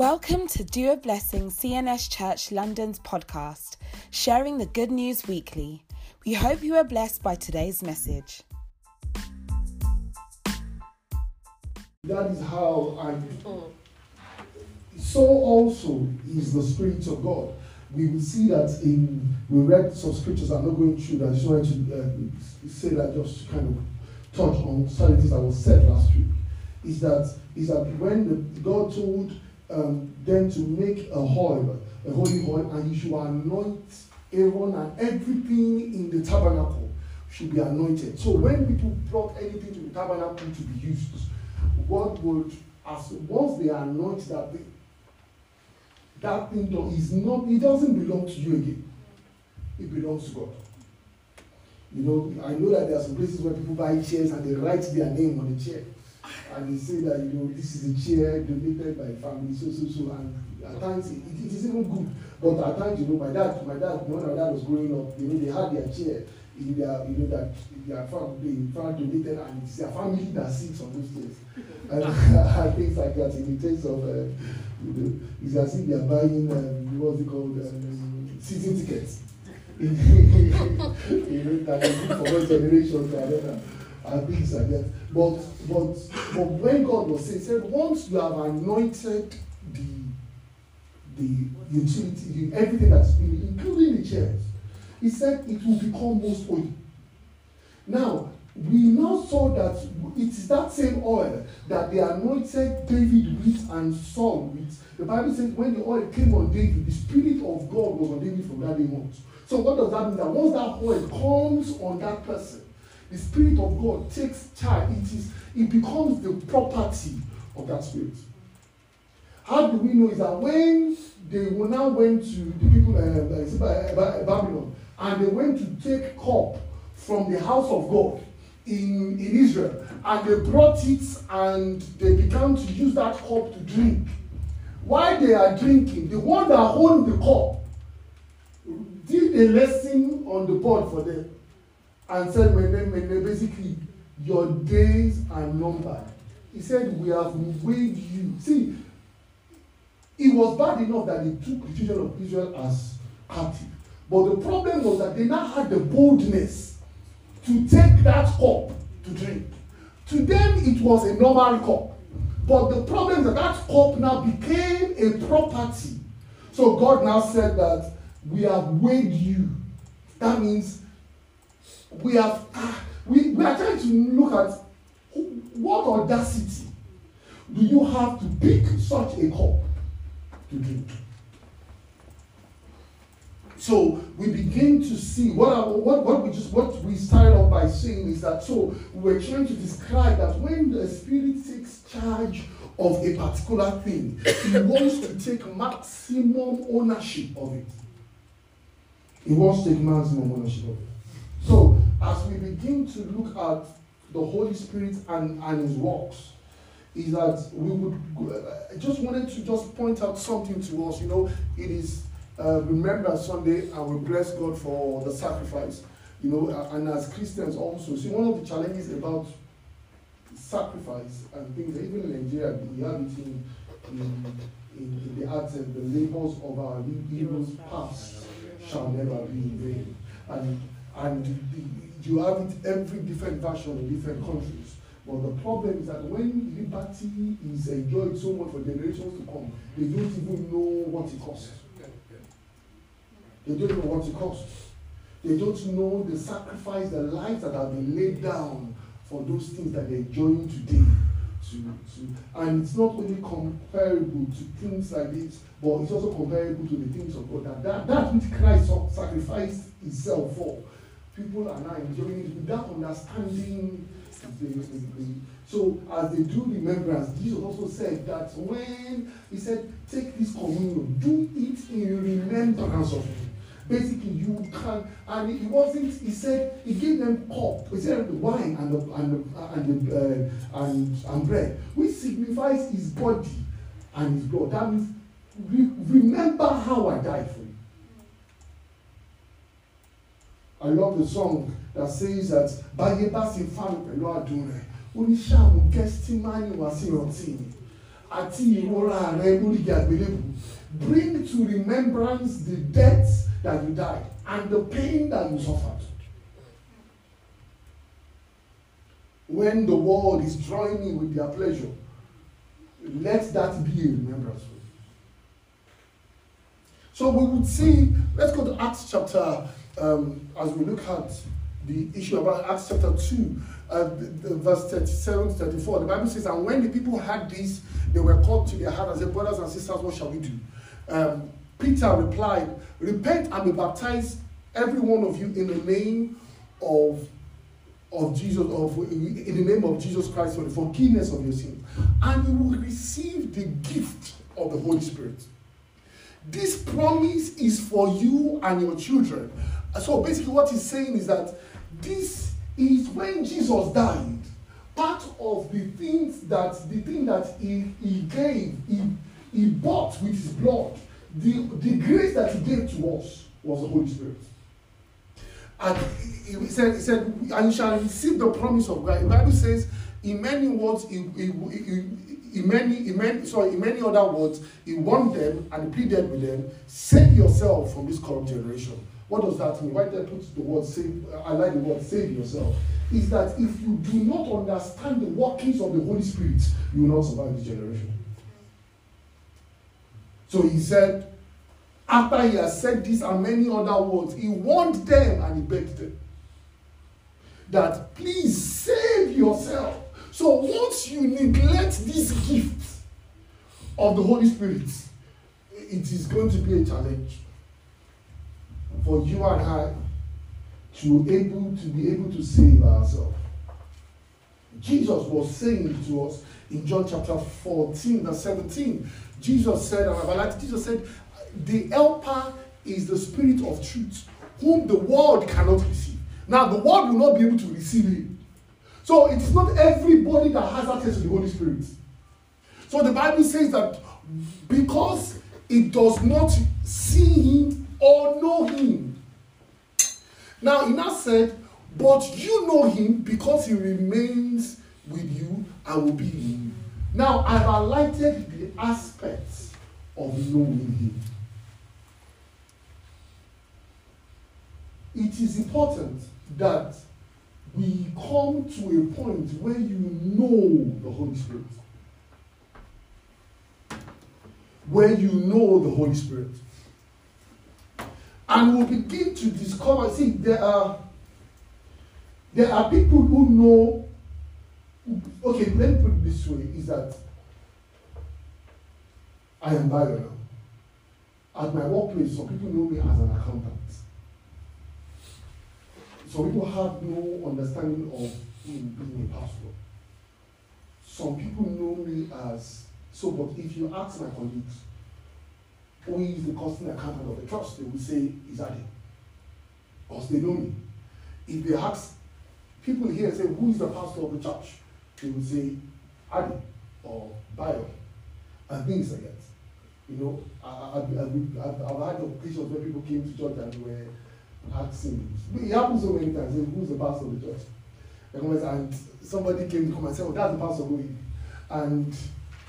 Welcome to Dew of Blessing C&S Church London's podcast, sharing the good news weekly. We hope you are blessed by today's message. That is how I. So also is the Spirit of God. We will see that in we read some scriptures. I'm not going through that. I just wanted to uh, say that just kind of touch on certain things that was said last week. Is that is that when the, God told um, them to make a oil, a holy oil, and you should anoint Aaron and everything in the tabernacle should be anointed. So when people brought anything to the tabernacle to be used, God would, as once they anoint that thing, that thing is not, it doesn't belong to you again. It belongs to God. You know, I know that there are some places where people buy chairs and they write their name on the chair. And they say that, you know, this is a chair donated by family, so, so, so. And at times, it, it is even good. But at times, you know, my dad, my dad, when my dad was growing up, you know, they had their chair in their, you know, that their family, family donated, and it's their family that sits on those chairs. And, and things like that in the case of, uh, you know, it's as if they are buying, um, what's it called, um, season tickets. you know, that is good for one generation to another, and things like that. But, but, but when God was saying, said, once you have anointed the, the utility, everything that's in, including the chairs, he said it will become most holy. Now, we now saw that it is that same oil that they anointed David with and Saul with. The Bible says when the oil came on David, the Spirit of God was on David from that day on. So what does that mean? That once that oil comes on that person, the Spirit of God takes charge. It is it becomes the property of that spirit. How do we know is that when they now went to the people uh, uh, Babylon and they went to take cup from the house of God in, in Israel and they brought it and they began to use that cup to drink. While they are drinking, the one that hold the cup did a lesson on the board for them and said, basically, your days are numbered. He said, We have weighed you. See, it was bad enough that they took the children of Israel as captive. But the problem was that they now had the boldness to take that cup to drink. To them, it was a normal cup. But the problem is that that cup now became a property. So God now said that we have weighed you. That means we have ah, we, we are trying to look at what audacity do you have to pick such a cup to drink. So we begin to see what, what, what we just what we started off by saying is that so we we're trying to describe that when the spirit takes charge of a particular thing, he wants to take maximum ownership of it. He wants to take maximum ownership of it. So as we begin to look at the Holy Spirit and, and his works, is that we would I just wanted to just point out something to us. You know, it is uh, remember Sunday and we bless God for the sacrifice. You know, and as Christians also, see one of the challenges about sacrifice and things, even in Nigeria, we have it in, in, in, in the arts and the labors of our heroes past shall never be in vain. And, and you have it every different version in different countries. But the problem is that when liberty is enjoyed so much for generations to come, they don't even know what it costs. They don't know what it costs. They don't know the sacrifice, the lives that have been laid down for those things that they're enjoying today. To, to, and it's not only comparable to things like this, but it's also comparable to the things of God. That, that, that which Christ sacrificed himself for, people are now enjoying it without understanding the, the, the, so as they do remembrance, Jesus also said that when he said, take this communion, do it in remembrance of me. Basically, you can, and it wasn't. He said he gave them cup. He said the wine and the and the, and the, uh, and, and bread, which signifies his body and his blood. That means re- remember how I died for I love the song that says that báyé bá sì fáwọn pẹ̀lú àdùn rẹ̀ ó ní ṣáàmù gẹ́stímánì wá sí ìrántí àti ìrora rẹ lórí àgbélébù bring to remembrance the death that you died and the pain that you suffered. When the world is drawing in with their pleasure, let that be a remembrance for you. So we would see, let's go to Acts chapter, um, as we look at the issue about Acts chapter 2, uh, the, the verse 37 to 34. The Bible says, And when the people heard this, they were called to their heart and said, Brothers and sisters, what shall we do? Um, Peter replied, Repent and be baptized, every one of you, in the name of of Jesus, of in the name of Jesus Christ for the forgiveness of your sins, and you will receive the gift of the Holy Spirit. This promise is for you and your children. So basically, what he's saying is that this is when Jesus died. Part of the things that the thing that he, he gave, he, he bought with his blood, the, the grace that he gave to us was the Holy Spirit. And he said, he said, and you shall receive the promise of God. The Bible says, in many words, in, in, in many, in many, sorry, in many other words, he warned them and he pleaded with them, save yourself from this corrupt generation. What does that mean? Why did I put the word save? I like the word save yourself. Is that if you do not understand the workings of the Holy Spirit, you will not survive this generation. So he said, after he has said this and many other words, he warned them and he begged them that please save yourself. So once you neglect this gift of the Holy Spirit, it is going to be a challenge for you and I to able to be able to save ourselves. Jesus was saying to us in John chapter 14, verse 17. Jesus said, I Jesus said, the helper is the spirit of truth, whom the world cannot receive. Now, the world will not be able to receive him. So it is not everybody that has access to the Holy Spirit. So the Bible says that because it does not see him or know him. Now, he now said, but you know him because he remains with you I will be you. Now, I've highlighted the aspects of knowing him. It is important that we come to a point where you know the Holy Spirit. Where you know the Holy Spirit. And we'll begin to discover, see, there are there are people who know okay, let me put it this way, is that I am Bayo now. At my workplace, some people know me as an accountant. Some people have no understanding of being a pastor. Some people know me as so, but if you ask my colleagues, who is the costing accountant of the trust, they will say, Is Adi. Because they know me. If they ask people here say, Who is the pastor of the church? They will say, Adi or Bayo. And things like that. You know, I, have had occasions where people came to church and were asking. It happens so many times. Who's the pastor of the church? And somebody came to come and said, Oh, that's the pastor going. And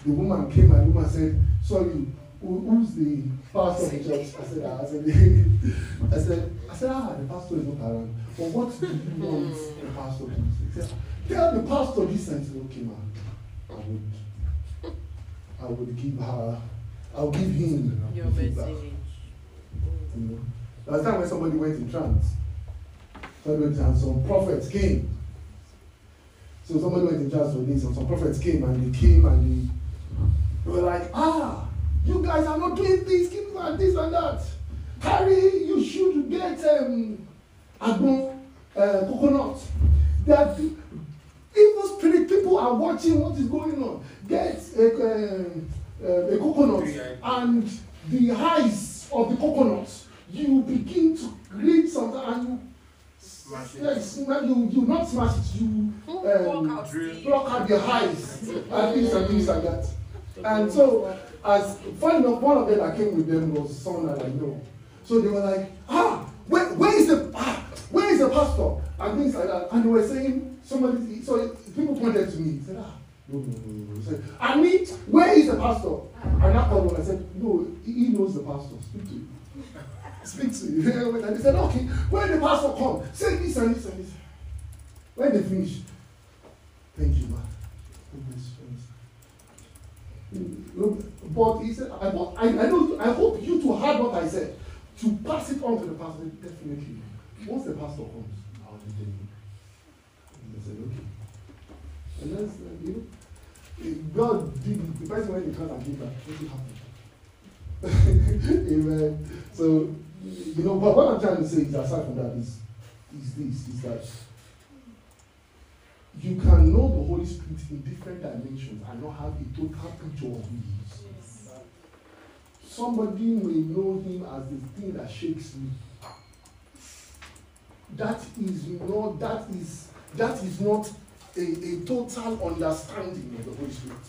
the woman came and the woman said, Sorry, who, who's the pastor of the church? I said, ah, I said, I said, I said, ah, the pastor is not around. But what do you want the pastor to say? He said, tell the pastor this and said, okay, man, I would, I would give her, I'll give him Your feedback. message. You know, there was time when somebody went in trance. Somebody went in trance, some prophets came. So somebody went in trance for this, and some prophets came, and they came and they, they were like, ah, you guys are not doing this, keep like this and that. Harry, you should get um, agbon, uh, coconut. That evil spirit people are watching what is going on. Get a, uh, uh, a coconut and the eyes of the coconut. You begin to read something and you Yes, you, you not smash it, you um, block out the eyes and things and things like that. And so, as funny enough, one of them that came with them was someone that I know. So they were like, ah, where, where is the ah, where is the pastor? And things like that. And they were saying, somebody, so people pointed to me, said, ah, No, no, no, no. Said, I mean, where is the pastor? And called him. I said, No, he knows the pastor. Speak to him. Speak to him. And he said, Okay, when the pastor come, say this and this and this. When they finish, thank you, man. But he said, I, I, I know, I hope you to heard what I said. To pass it on to the pastor, definitely. Once the pastor comes, I'll be there. And I said, okay. And that's, uh, you know, God did, the person when he comes and give that, what happened? Amen. So, you know, but what I'm trying to say is, aside from that, is, is this, is that you can know the Holy Spirit in different dimensions and not have a total picture of who he is. Somebody may know him as the thing that shakes me. That is not that is that is not a, a total understanding of the Holy Spirit.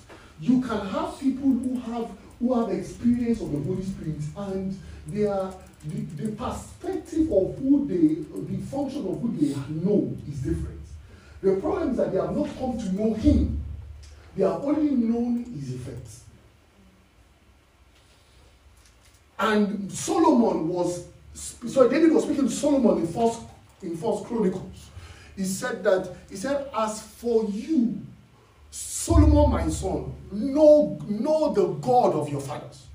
You can have people who have who have experience of the Holy Spirit and they are the, the perspective of who they the function of who they know is different. The problem is that they have not come to know him. They have only known his effects. And Solomon was, so David was speaking to Solomon in First, in First Chronicles. He said that, he said, as for you, Solomon, my son, know, know the God of your fathers.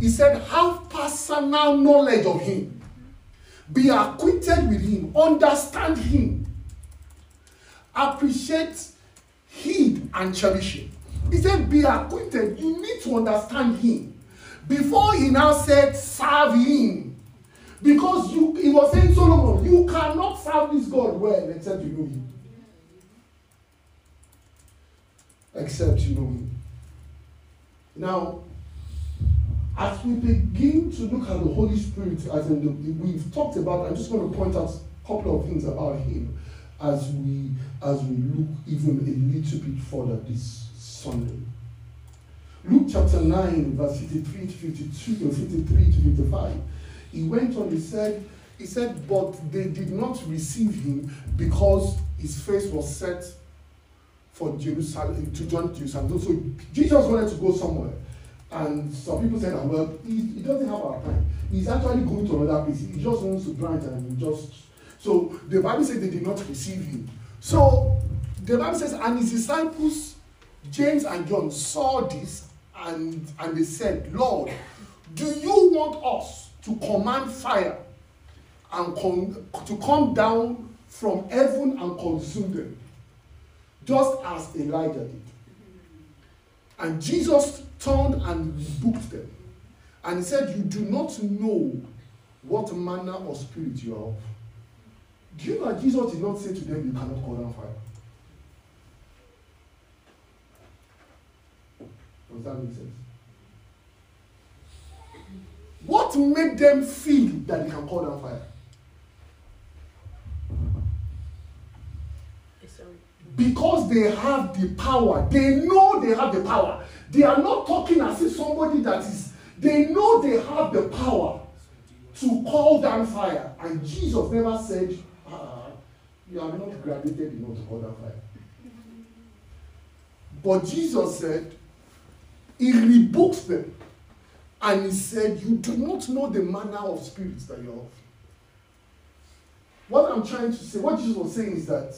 He said, have personal knowledge of him. Be acquainted with him. Understand him appreciate, heed, and cherish him. He said, Be acquainted. You need to understand him. Before he now said, Serve him. Because you, he was saying, Solomon, you cannot serve this God well except you know him. Except you know him. Now, as we begin to look at the Holy Spirit, as in the, we've talked about, I'm just going to point out a couple of things about him as we as we look even a little bit further this Sunday. Luke chapter 9, verse 53 to 52 or 53 to 55. He went on, he said, he said, but they did not receive him because his face was set for Jerusalem to join Jerusalem. So Jesus wanted to go somewhere. And some people said, oh, well, he, he doesn't have our time. He's actually going to another place. He just wants to branch and just so the Bible says they did not receive him. So the Bible says, and his disciples, James and John, saw this and, and they said, Lord, do you want us to command fire and com- to come down from heaven and consume them, just as Elijah did? And Jesus turned and rebuked them. And said, You do not know what manner of spirit you are of. Do you know that Jesus did not say to them, You cannot call down fire? Does that make sense? What made them feel that they can call down fire? Because they have the power. They know they have the power. They are not talking as if somebody that is, they know they have the power to call down fire. And Jesus never said, ah, you are not graduated enough to call down fire. But Jesus said, He rebuked them. And He said, You do not know the manner of spirits that you're of. What I'm trying to say, what Jesus was saying is that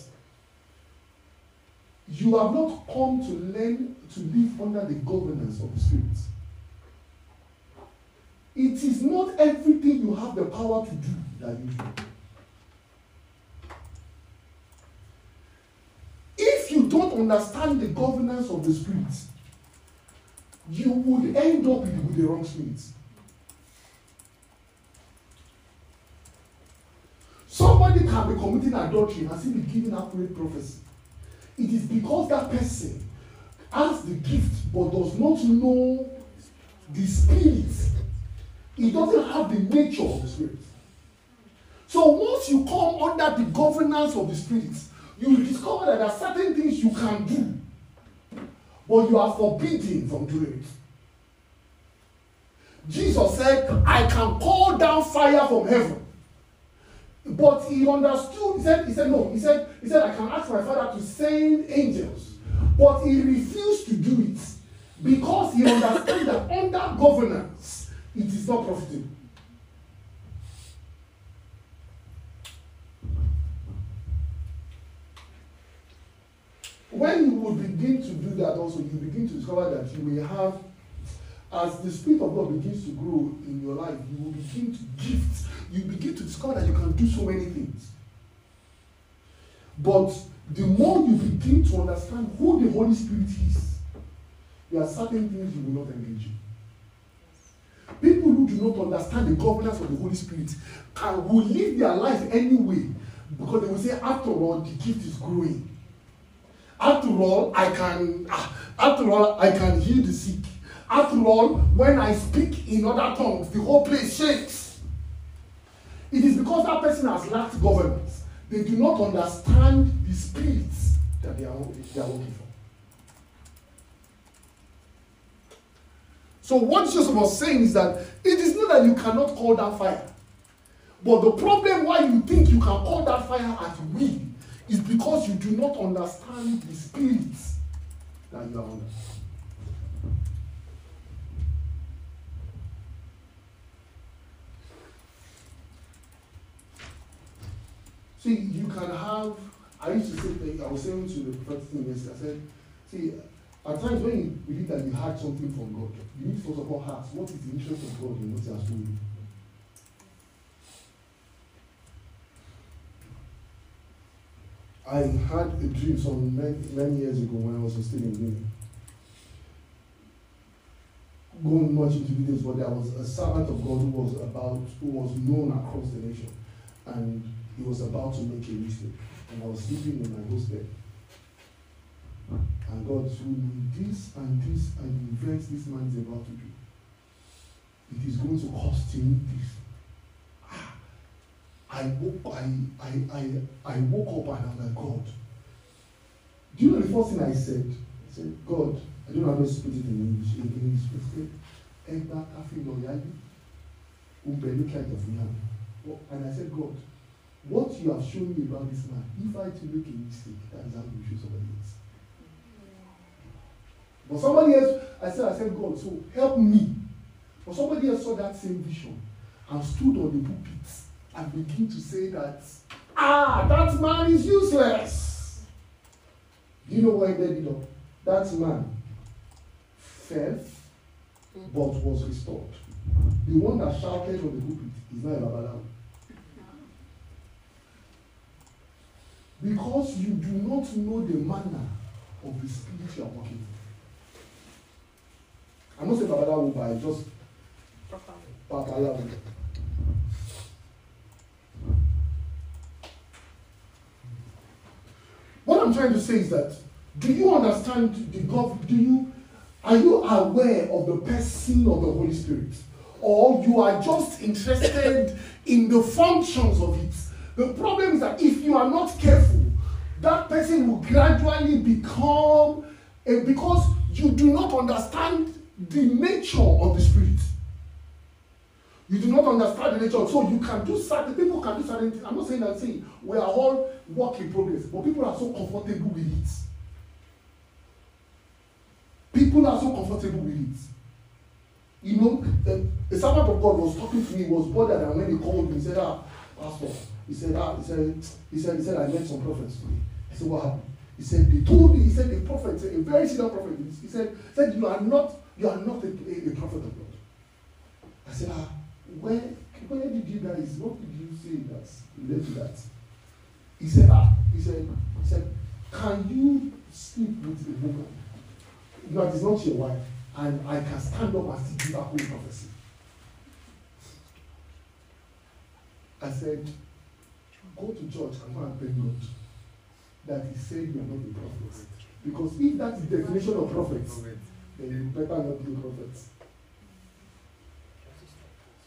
you have not come to learn to live under the governance of the spirits. It is not everything you have the power to do that you do. don't understand the governance of the spirit, you would end up with the wrong spirit. Somebody can be committing adultery and still be giving accurate prophecy. It is because that person has the gift but does not know the spirit. He doesn't have the nature of the spirit. So once you come under the governance of the spirit, you discover that there are certain things you can do, but you are forbidden from doing it. Jesus said, I can call down fire from heaven. But he understood, he said, he said, no, he said, he said, I can ask my father to send angels. But he refused to do it because he understood that under governance, it is not profitable. When you will begin to do that, also, you begin to discover that you may have, as the Spirit of God begins to grow in your life, you will begin to gift. You begin to discover that you can do so many things. But the more you begin to understand who the Holy Spirit is, there are certain things you will not engage in. People who do not understand the governance of the Holy Spirit can will live their life anyway because they will say, after all, the gift is growing. After all, I can ah, after all, I can heal the sick. After all, when I speak in other tongues, the whole place shakes. It is because that person has lacked governance. They do not understand the spirits that they are, they are working for. So what Jesus was saying is that it is not that you cannot call that fire. But the problem why you think you can call that fire at will is because you do not understand the spirits that you are under. See, you can have. I used to say, I was saying to the prophet thing yesterday, I said, see, at times when you believe that you had something from God, you need first of all ask, what is the interest of God in what He has told you? I had a dream some many, many years ago when I was still in uni. Going much into details, but there was a servant of God who was about, who was known across the nation, and he was about to make a mistake. And I was sleeping in my host bed. And God told me this and this and the events this man is about to do. It is going to cost him this. I woke, I, I, I, I woke up and I'm like, God. Do you know the first thing I said? I said, God, I don't know how to speak it in English. In English, I said, Egba kafi loyali, umbelu kind of man. And I said, God, what you have shown me about this man, if I to make a mistake, that is how you show somebody else. But somebody else, I said, I said, God, so help me. But somebody else saw that same vision and stood on the pulpit and begin to say that, ah, that man is useless. You know why did up? That man fell but was restored. The one that shouted from the pulpit is not a Babalawo. Because you do not know the manner of the spirit you are working with. I'm not saying Babalawo by just Babalawo. I'm trying to say is that do you understand the God? Do you are you aware of the person of the Holy Spirit? Or you are just interested in the functions of it? The problem is that if you are not careful, that person will gradually become a, because you do not understand the nature of the spirit. You do not understand the nature. So you can do certain people can do certain things. I'm not saying that saying we are all work in progress, but people are so comfortable with it. People are so comfortable with it. You know, the, the servant of God was talking to me, he was bothered, and when he called me, he said, Ah, Pastor, he said, ah, he said, he said, he said, I met some prophets today. I said, What happened? He said, They told me, he said, the prophet, a very senior prophet, he said, said You are not, you are not a, a, a prophet of God. I said, Ah, where, where did you guys, what did you say that led to that? He said, ah, he said, he said, can you sleep with a woman that is not your wife, and I can stand up and still give a whole prophecy? I said, go to church and go and thank God that He said you are not a prophet. Because if that is the definition of prophets, then you better not be a prophet.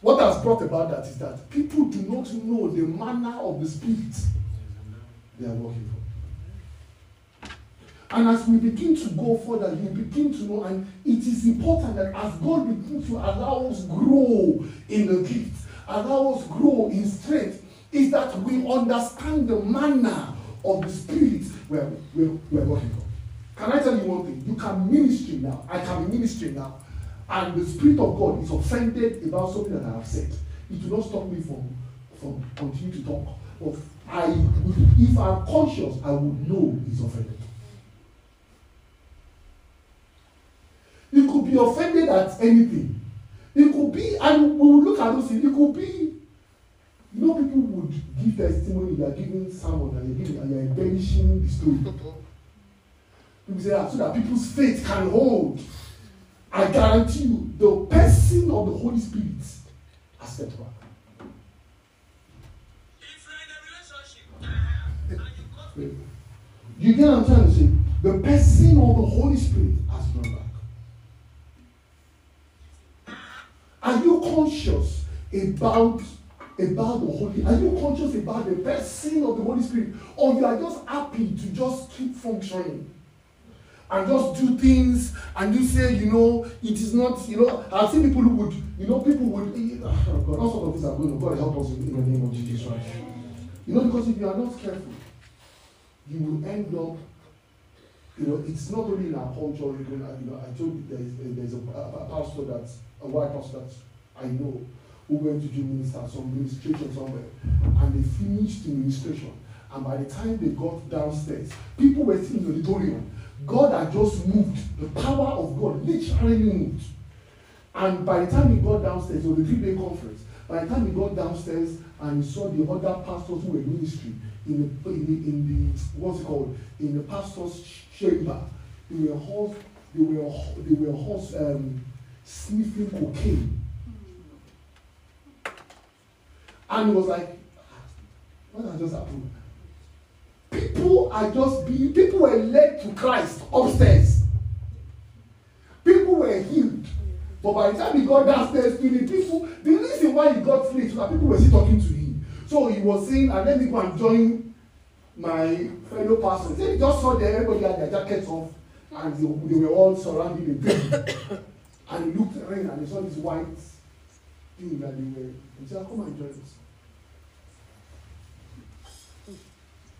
What has brought about that is that people do not know the manner of the spirit they are working for. And as we begin to go further, you begin to know, and it is important that as God begins to allow us grow in the gift, allow us grow in strength, is that we understand the manner of the spirit we're, we're, we're working for. Can I tell you one thing? You can ministry now. I can ministry now. And the Spirit of God is offended about something that I have said. It will not stop me from, from continue to talk. But I if I'm conscious, I would know he's offended. You could be offended at anything. It could be, and we will look at those things, it could be, you know, people would give testimony, they are giving sermon, and you're giving, and you're embellishing the story. People say that so that people's faith can hold. I guarantee you, the person of the Holy Spirit has stepped back. You get what I'm trying to say? The person of the Holy Spirit has gone back. Are you conscious about about the Holy? Are you conscious about the person of the Holy Spirit? Or you are just happy to just keep functioning? And just do things and you say, you know, it is not, you know, I've seen people who would, you know, people would, oh God, all sorts of things are going on. God help us in the name of Jesus Christ. You know, because if you are not careful, you will end up you know, it's not only in our culture. You know, I told you there is eh, a, there's a, a, pastor that a white pastor that I know who went to do minister some administration somewhere, and they finished the administration. And by the time they got downstairs, people were still in the auditorium. God had just moved. The power of God literally moved. And by the time he got downstairs, it was a three-day conference. By the time he got downstairs and he saw the other pastors who were in ministry in the in the, in the what's it called in the pastor's chamber, they were horse they were they were horse um, sniffing cocaine. And it was like, what has just happened? People are just being, people were led to Christ upstairs. People were healed. But by the time he got downstairs the people, the reason why he got free is that people were still talking to him. So he was saying, and let me go and join my fellow pastors. He just saw that everybody had their jackets off and they, they were all surrounding the And he looked around and he saw this white thing that they were. He said, Come and join us.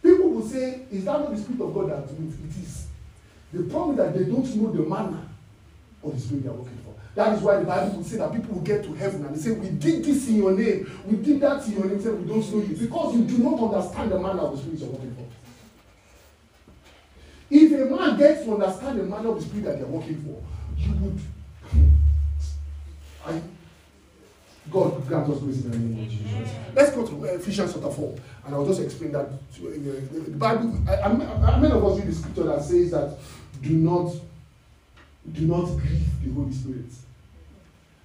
People will say, Is that not the Spirit of God that moves? It is. The problem is that they don't know the manner of the Spirit they are working for. That is why the Bible will say that people will get to heaven and they say, We did this in your name, we did that in your name, say we don't know you. Because you do not understand the manner of the Spirit you're working for. If a man gets to understand the manner of the Spirit that they're working for, you would I, God grant us grace in the name of Jesus. Let's go to uh, Ephesians chapter 4, and I'll just explain that. To, uh, the Bible, I, I, I, many of us read the scripture that says that do not, do not grieve the Holy Spirit.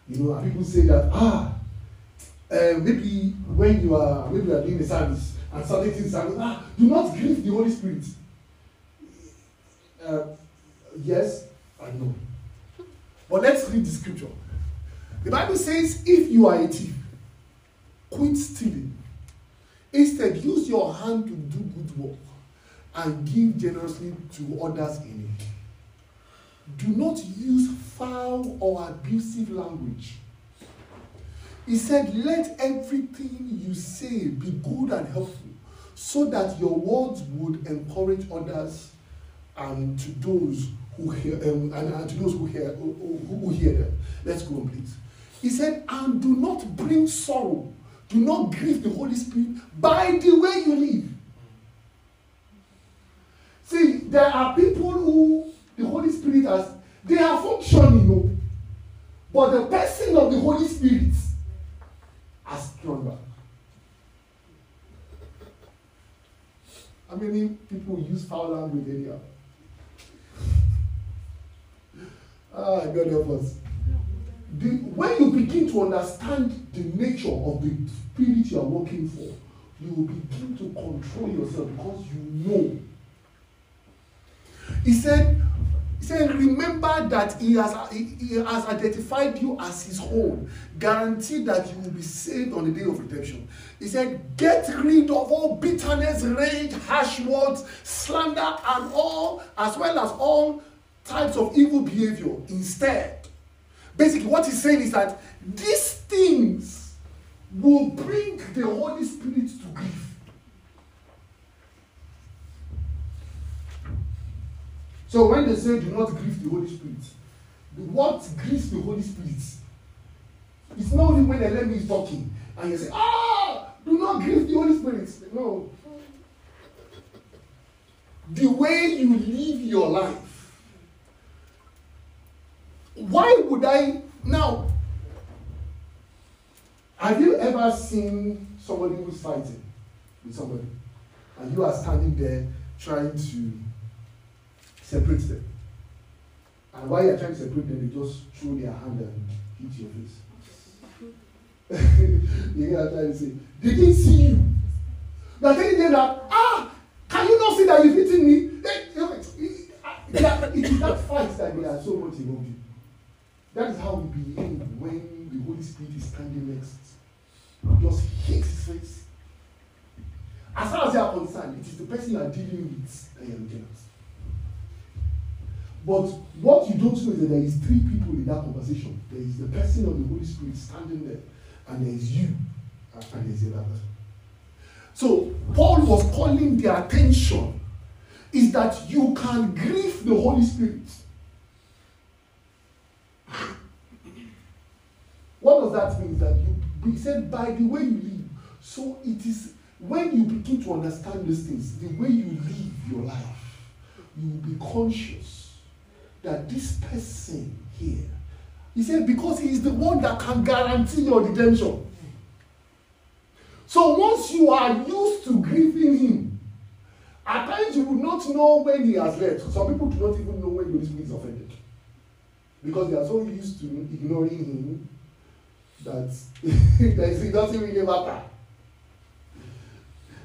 You know, and people say that, ah, uh, maybe when you are, maybe you are doing the service, and certain things happen, ah, do not grieve the Holy Spirit. Uh, yes and no. But let's read the scripture. The Bible says, if you are a thief, quit stealing. Instead, use your hand to do good work and give generously to others in need. Do not use foul or abusive language. He said, Let everything you say be good and helpful, so that your words would encourage others and to those who hear um, and, and to those who hear who, who hear them. Let's go on, please. He said, and do not bring sorrow, do not grieve the Holy Spirit by the way you live. See, there are people who the Holy Spirit has, they are functioning, but the person of the Holy Spirit is stronger. How many people use foul language anyhow? Ah, God help us the, when you begin to understand the nature of the spirit you are working for, you will begin to control yourself because you know. He said, he said, remember that he has, he, he has identified you as his own, guaranteed that you will be saved on the day of redemption. He said, get rid of all bitterness, rage, harsh words, slander, and all, as well as all types of evil behavior. Instead, Basically, what he's saying is that these things will bring the Holy Spirit to grief. So when they say do not grieve the Holy Spirit, what grieves the Holy Spirit? It's not only when the enemy is talking and you say, ah, do not grieve the Holy Spirit. No. The way you live your life. Why would I now? Have you ever seen somebody who's fighting with somebody and you are standing there trying to separate them? And while you're trying to separate them, they just throw their hand and hit your face. you get what I'm trying to say? They didn't see you. They are telling them that, ah, can you not see that you've hitting me? it is that fight that they are so much involved in. That is how we behave when the Holy Spirit is standing next. Just hit his face. As far as you are concerned, it is the person you are dealing with that you are looking at. But what you don't know is that there is three people in that conversation. There is the person of the Holy Spirit standing there, and there is you, and there is the other person. So Paul was calling their attention is that you can grieve the Holy Spirit. What does that mean? That you he said by the way you live. So it is when you begin to understand these things, the way you live your life, you will be conscious that this person here, he said, because he is the one that can guarantee your redemption. So once you are used to grieving him, at times you will not know when he has left. Some people do not even know when the Holy Spirit is offended. Because they are so used to ignoring him that it doesn't really matter.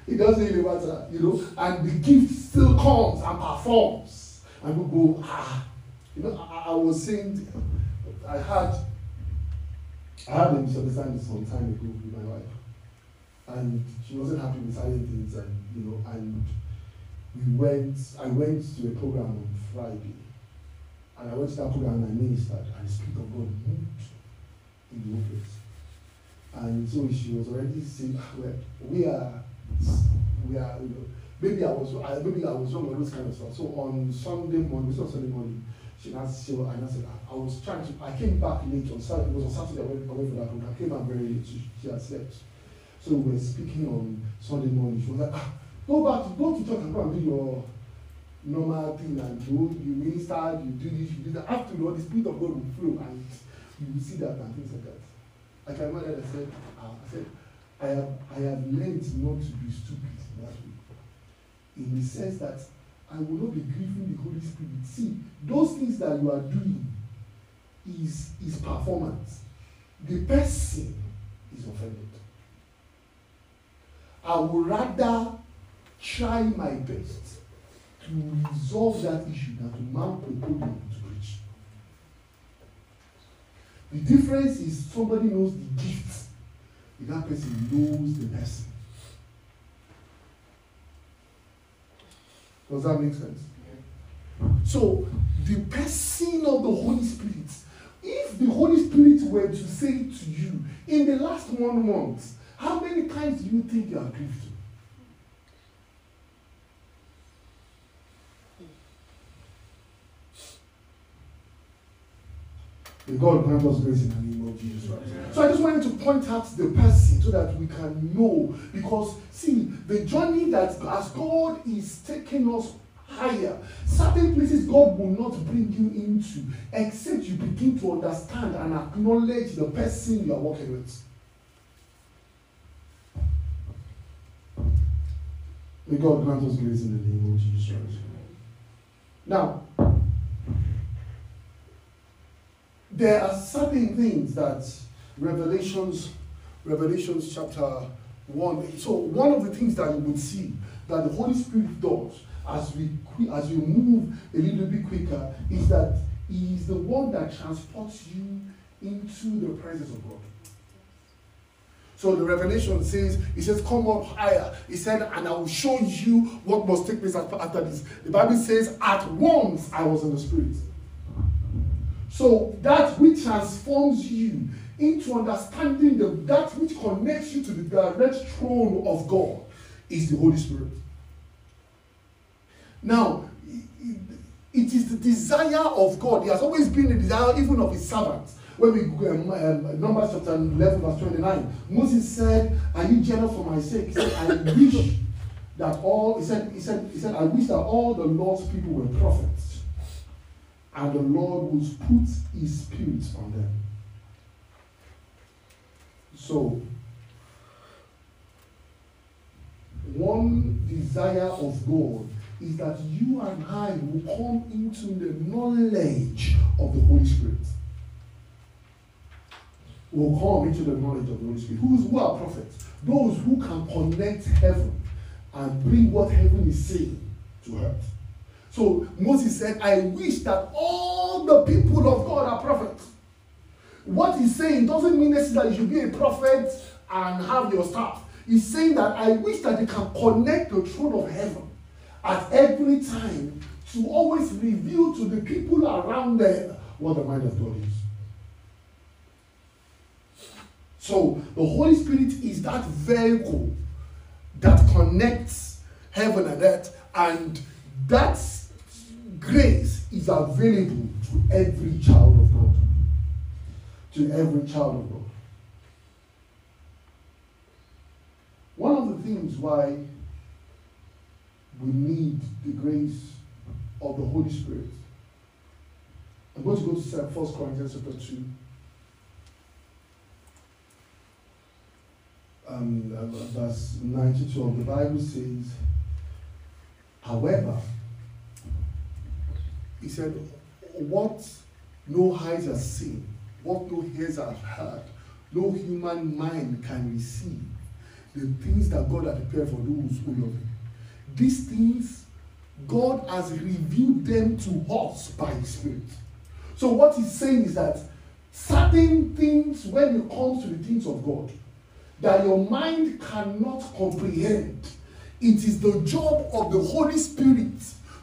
It doesn't really matter, you know. And the gift still comes and performs. And we go, ah, you know, I, I was saying, I had, I had a misunderstanding some time ago with my wife, and she wasn't happy with certain things, and you know, and we went. I went to a program on Friday, and I went to that program and I ministered, and the Spirit of God moved in the office. And so she was already saying, ah, well, we are, we are, you know, maybe I was, I, maybe I was wrong on those kind of stuff. So on Sunday morning, it was Sunday morning, she asked, she and I said, I, was trying to, I came back late on Saturday, it was on Saturday, I went away that room. I came back very late, she, she had slept. So we were speaking on Sunday morning. She was like, ah, go back, go to church and go and do your normal thing and do, you minister, you do this, you do that. Afterward, the Spirit of God will flow and you will see that and things like that. I can imagine I said, ah, I said, I have, I have learned not to be stupid that way. In the sense that I will not be grieving the Holy Spirit. See, those things that you are doing is, is performance. The person is offended. I would rather try my best to resolve that issue than to mount a podium to. The difference is somebody knows the gift, if that person knows the person. Does that make sense? So, the person of the Holy Spirit, if the Holy Spirit were to say to you in the last one month, how many times do you think you are grieved? May God grant us grace in the name of Jesus Christ. So I just wanted to point out the person so that we can know. Because, see, the journey that as God is taking us higher, certain places God will not bring you into except you begin to understand and acknowledge the person you are working with. May God grant us grace in the name of Jesus Christ. Now, there are certain things that Revelations, Revelations chapter 1. So one of the things that you would see that the Holy Spirit does as we as we move a little bit quicker is that He is the one that transports you into the presence of God. So the revelation says, He says, Come up higher. He said, And I will show you what must take place after this. The Bible says, At once I was in the Spirit. So that which transforms you into understanding the, that which connects you to the direct throne of God is the Holy Spirit. Now, It is the desire of God. He has always been the desire even of his servants. When we um, um, Numbers chapter 11, verse 29, Moses said, Are you jealous for my sake? He said, I wish that all he said, he said, he said, I wish that all the Lord's people were prophets, and the Lord will put his spirit on them. So one desire of God is that you and I will come into the knowledge of the Holy Spirit. Will come into the knowledge of the Holy Spirit. Who's, who are prophets? Those who can connect heaven and bring what heaven is saying to earth. So Moses said, I wish that all the people of God are prophets. What he's saying doesn't mean necessarily you should be a prophet and have your staff. He's saying that I wish that they can connect the throne of heaven at every time to always reveal to the people around them what the mind of God is. So the Holy Spirit is that vehicle that connects heaven and earth, and that grace is available to every child of God. To every child of God. One of the things why we need the grace of the Holy Spirit. I'm going to go to 1 Corinthians chapter 2. Um, uh, verse 92 of the Bible says, however, he said, what no eyes have seen, what no ears have heard, no human mind can receive the things that God has prepared for those who love Him. These things, God has revealed them to us by His Spirit. So, what He's saying is that certain things, when it comes to the things of God, that your mind cannot comprehend, it is the job of the Holy Spirit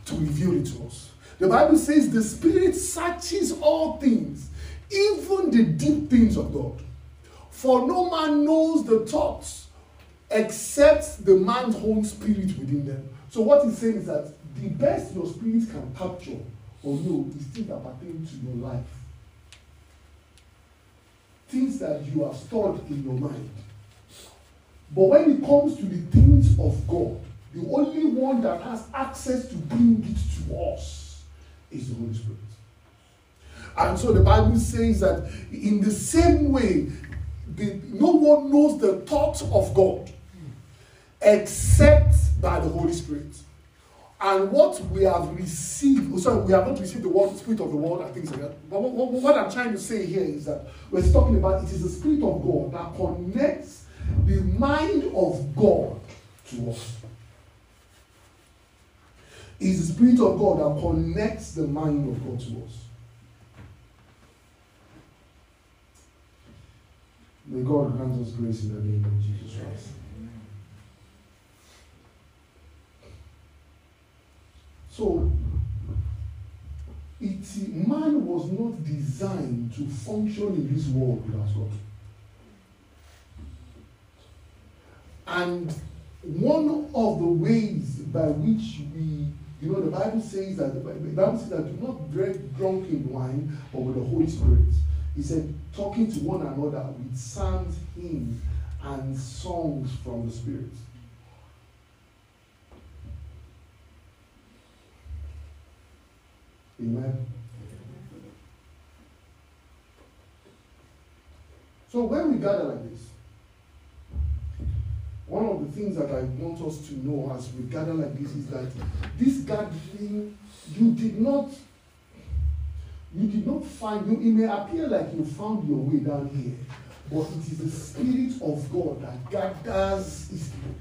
to reveal it to us. The Bible says the Spirit searches all things, even the deep things of God. For no man knows the thoughts except the man's own spirit within them. So what he's saying is that the best your spirit can capture or know is things that pertain to your life. Things that you have stored in your mind. But when it comes to the things of God, the only one that has access to bring it to us is the Holy Spirit. And so the Bible says that in the same way, the, no one knows the thoughts of God except by the Holy Spirit. And what we have received, oh, sorry, we have not received the word, spirit of the world and things like that. But what, what, what I'm trying to say here is that we're talking about it is the spirit of God that connects the mind of God to us. Is the spirit of God that connects the mind of God to us. May God grant us grace in the name of Jesus Christ. So, it, man was not designed to function in this world without God. And one of the ways by which we, you know, the Bible says that the Bible says that do not drink drunken wine, but with the Holy Spirit. He said, talking to one another with psalms, hymns, and songs from the Spirit. Amen. So when we gather like this, one of the things that I want us to know as we gather like this is that this gathering, you did not, you did not find, you, it may appear like you found your way down here, but it is the Spirit of God that gathers his people.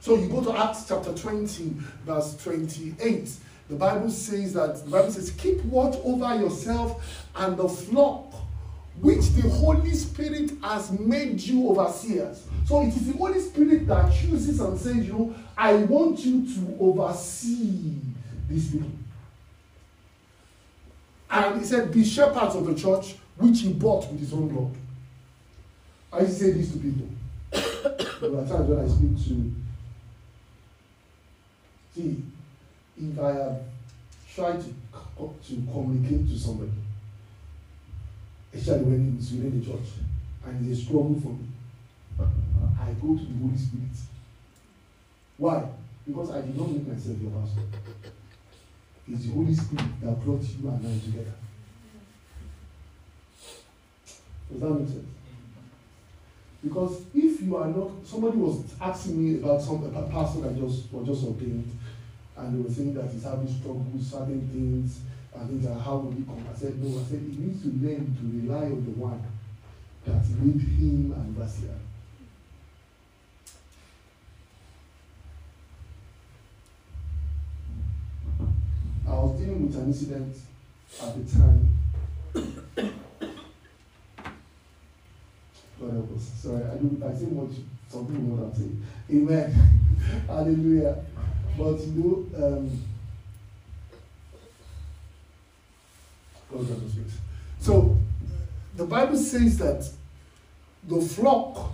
So you go to Acts chapter 20, verse 28. The Bible says that the Bible says, keep watch over yourself and the flock which the Holy Spirit has made you overseers. So it is the Holy Spirit that chooses and says, you know, I want you to oversee these people. And he said, be shepherds of the church which he bought with his own blood. I say this to people. there are times when I speak to, see, if I have try to, to communicate to somebody, especially when it's within the church, and it's a struggle for me, uh-huh. I go to the Holy Spirit. Why? Because I did not make myself your pastor. It's the Holy Spirit that brought you and I together. Does that make sense? Because if you are not, somebody was asking me about some a pastor that just was just ordained, and they were saying that he's having struggles, certain things, things like how will he come? I said no. I said he needs to learn to rely on the one that made him and Vasia. I was dealing with an incident at the time God help us. Sorry, I do I say much some people what I'm saying. Amen. Hallelujah. But you know, um, So the Bible says that the flock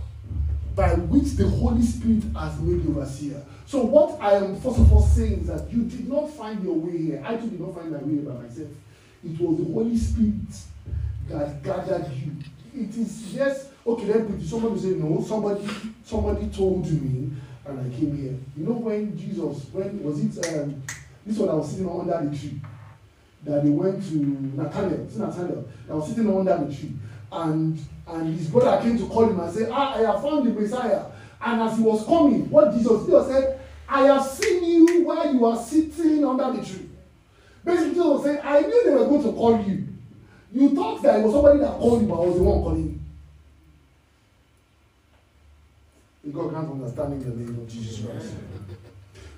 by which the Holy Spirit has made overseer. So what I am first of all saying is that you did not find your way here. I too did not find my way here by myself. It was the Holy Spirit that gathered you. It is yes Okay, then put somebody say no. Somebody, somebody told me, and I came here. You know when Jesus, when was it? Um, this one I was sitting under the tree. That they went to Nathaniel. It's Nathaniel. I was sitting under the tree, and and his brother came to call him and say, Ah, I have found the Messiah. And as he was coming, what Jesus did said, I have seen you while you are sitting under the tree. Basically, Jesus was saying, I knew they were going to call you. You thought that it was somebody that called you, but I was the one calling you. God grant understanding in the name of Jesus Christ.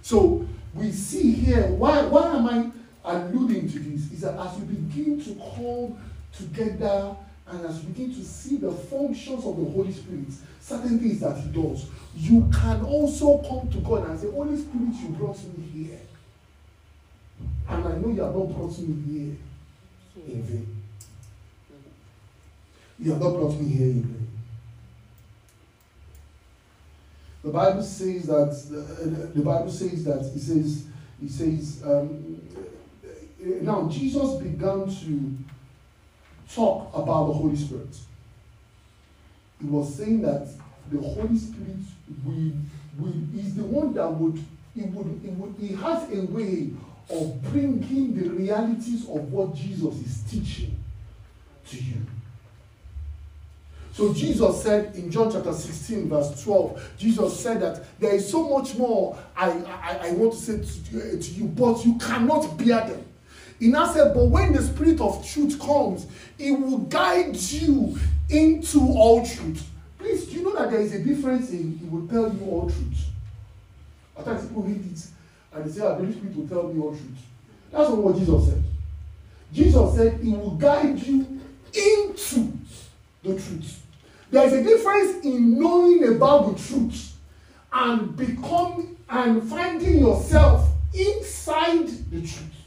So we see here, why, why am I alluding to this? Is that as we begin to come together and as we begin to see the functions of the Holy Spirit, certain things that He does, you can also come to God and say, Holy Spirit, you brought me here. And I know you have not brought me here in vain. You have not brought me here in vain. The Bible says that the, Bible says that it says it says um, Eh, now Jesus began to talk about the Holy Spirit. He was saying that the Holy Spirit will, will is the one that would he would, he would he has a way of bringing the realities of what Jesus is teaching to you. So Jesus said in John chapter 16, verse 12, Jesus said that there is so much more I, I, I want to say to, eh, to you, but you cannot bear them. He now said, But when the Spirit of truth comes, it will guide you into all truth. Please, do you know that there is a difference in it will tell you all truth? At times people read it and they say, oh, the Holy Spirit will tell me all truth. That's not what Jesus said. Jesus said, He will guide you into the truth. There is a difference in knowing about the truth and become and finding yourself inside the truth.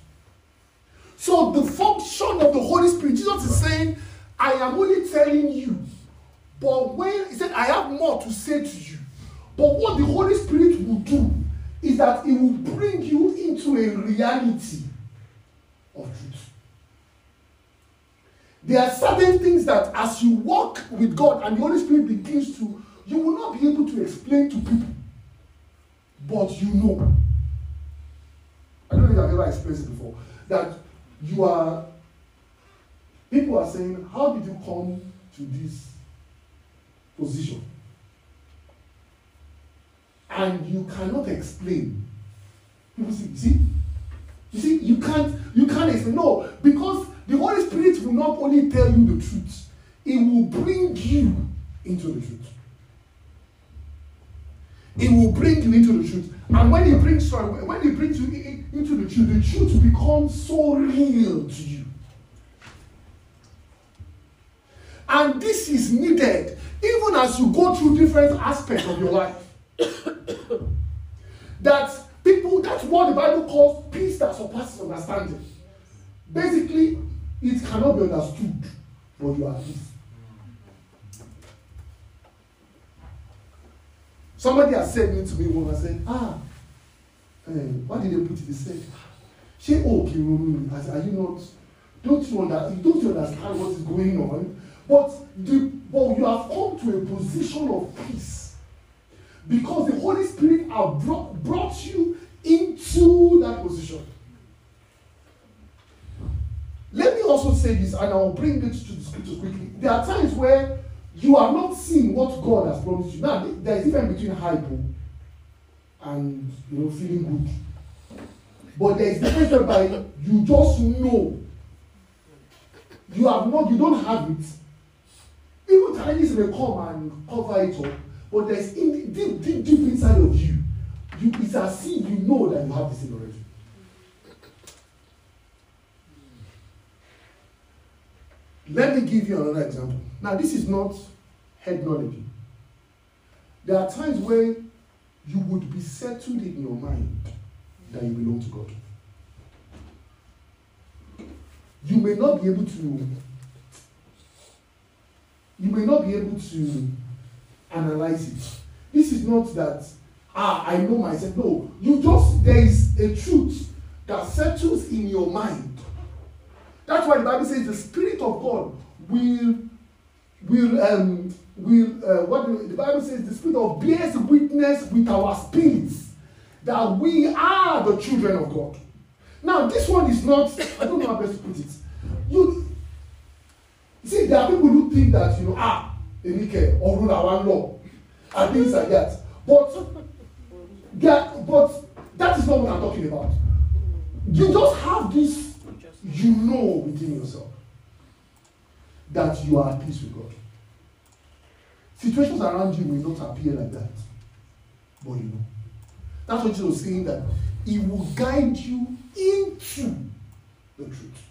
So the function of the Holy Spirit, Jesus is saying, I am only telling you. But when he said, I have more to say to you. But what the Holy Spirit will do is that it will bring you into a reality of truth. There are certain things that as you walk with God and the Holy Spirit begins to, you will not be able to explain to people, but you know. I don't think I've ever expressed it before. That you are, people are saying, How did you come to this position? And you cannot explain. People see, see, you see, you can't, you can't explain. No, because the Holy Spirit will not only tell you the truth, it will bring you into the truth. It will bring you into the truth. And when he brings sorry, when he brings you into the truth, the truth becomes so real to you. And this is needed even as you go through different aspects of your life. that people, that's what the Bible calls peace that surpasses understanding. Basically, it cannot be understood, but you are peace. Somebody has said to me once, I said, ah, eh, what did they put it? They said, Ṣé òkè romi as are you not don't you understand don't you understand what is going on? But the but you have come to a position of peace because the Holy Spirit have brought, brought you into that position. Let me also say this, and I'll bring it to the scriptures quickly. There are times where you are not seeing what God has promised you. Now, there is a difference between hypo and you know feeling good. But there is difference whereby you just know. You have not, you don't have it. Even challenges may come and cover it up, but there's in, deep, deep, deep inside of you, you it's as if you know that you have this thing already. Let me give you another example. Now, this is not head knowledge. There are times where you would be settled in your mind that you belong to God. You may not be able to, you may not be able to analyze it. This is not that, ah, I know myself. No, you just, there is a truth that settles in your mind That's why the Bible says the Spirit of God will will um will uh, what the, the Bible says the Spirit of bears witness with our spirits that we are the children of God. Now this one is not I don't know how best to put it. You see there are people who think that you know ah Enike or rule our law and things like that but that but that is not what I'm talking about. You just have this you know within yourself that you are at peace with God. Situations around you may not appear like that, but you know. That's what Jesus was saying that He will guide you into the truth.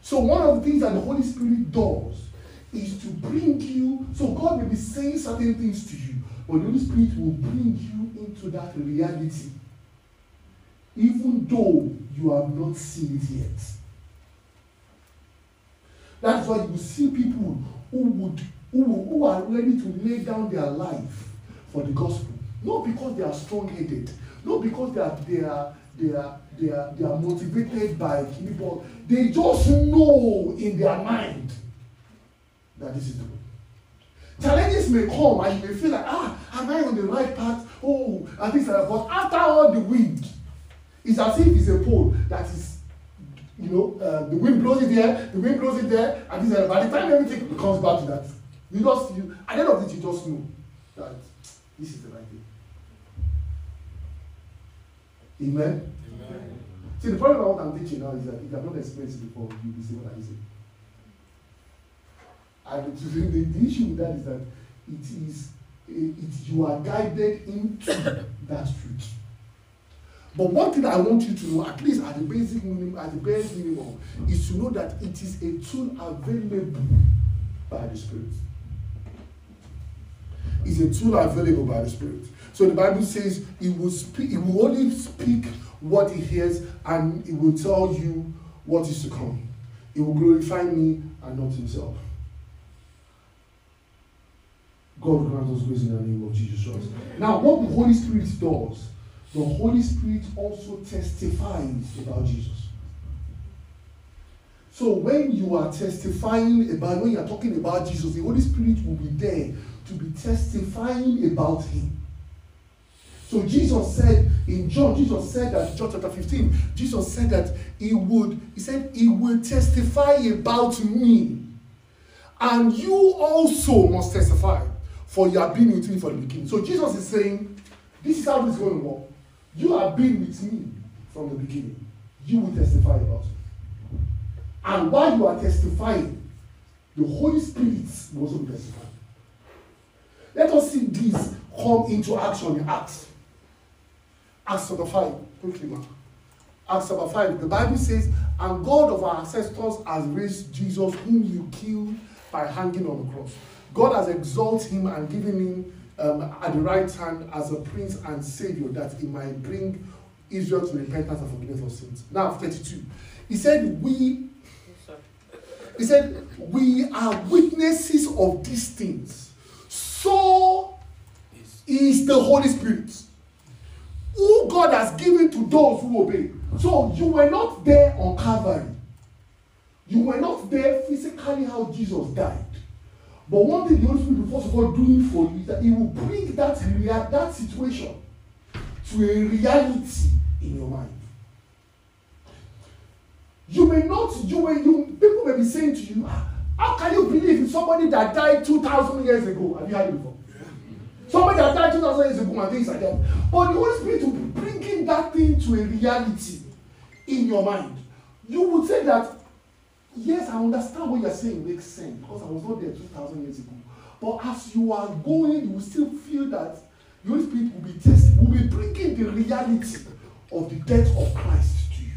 So, one of the things that the Holy Spirit does is to bring you, so God may be saying certain things to you, but the Holy Spirit will bring you into that reality even though you have not seen it yet. That's why you see people who would who, who are ready to lay down their life for the gospel. Not because they are strong-headed, not because they are they are they are they are, they are motivated by people. They just know in their mind that this is the way. Challenges may come and you may feel like, ah, am I on the right path? Oh, and things like that. But after all the wind, It's as if it's a pole that is, you know, uh, the wind blows it there, the wind blows it there, and this. By the time everything comes back to that, you just, you, at the end of it, you just know that this is the right thing. Amen. Amen. See, the problem about what I'm teaching now is that if you have not experienced it before, you'll be saying what I say. And the, the, the issue with that is that it is, it, you are guided into that truth. But one thing I want you to know, at least at the basic minimum, at the basic minimum, is to know that it is a tool available by the Spirit. It's a tool available by the Spirit. So the Bible says it will speak, it will only speak what it hears, and it will tell you what is to come. It will glorify me and not himself. God grant us grace in the name of Jesus Christ. Now, what the Holy Spirit does the Holy Spirit also testifies about Jesus. So when you are testifying about, when you are talking about Jesus, the Holy Spirit will be there to be testifying about him. So Jesus said in John, Jesus said that John chapter 15, Jesus said that he would, he said, he will testify about me. And you also must testify, for you have been with me from the beginning. So Jesus is saying, this is how this is going to work. You have been with me from the beginning. You will testify about it. And while you are testifying, the Holy Spirit will also be testifying. Let us see this come into action in Acts. Acts chapter 5. Quickly, Mark. Acts chapter 5. The Bible says, And God of our ancestors has raised Jesus, whom you killed by hanging on the cross. God has exalted him and given him um, at the right hand as a prince and savior that he might bring Israel to repentance and forgiveness of sins. Now, 32. He said, We he said, We are witnesses of these things. So is the Holy Spirit, who God has given to those who obey. So you were not there on Calvary. You were not there physically how Jesus died. But one thing the Holy Spirit will first of all doing for you is that He will bring that rea- that situation to a reality in your mind. You may not, you may, you people may be saying to you, "Ah, how can you believe in somebody that died 2,000 years ago? Have you heard it before? Somebody that died 2,000 years ago and things like that. But the Holy Spirit will be bringing that thing to a reality in your mind. You would say that, yes, I understand what you're saying makes sense because I was not there 2,000 years ago. But as you are going, you will still feel that the Holy Spirit will be testing, will be bringing the reality of the death of Christ to you.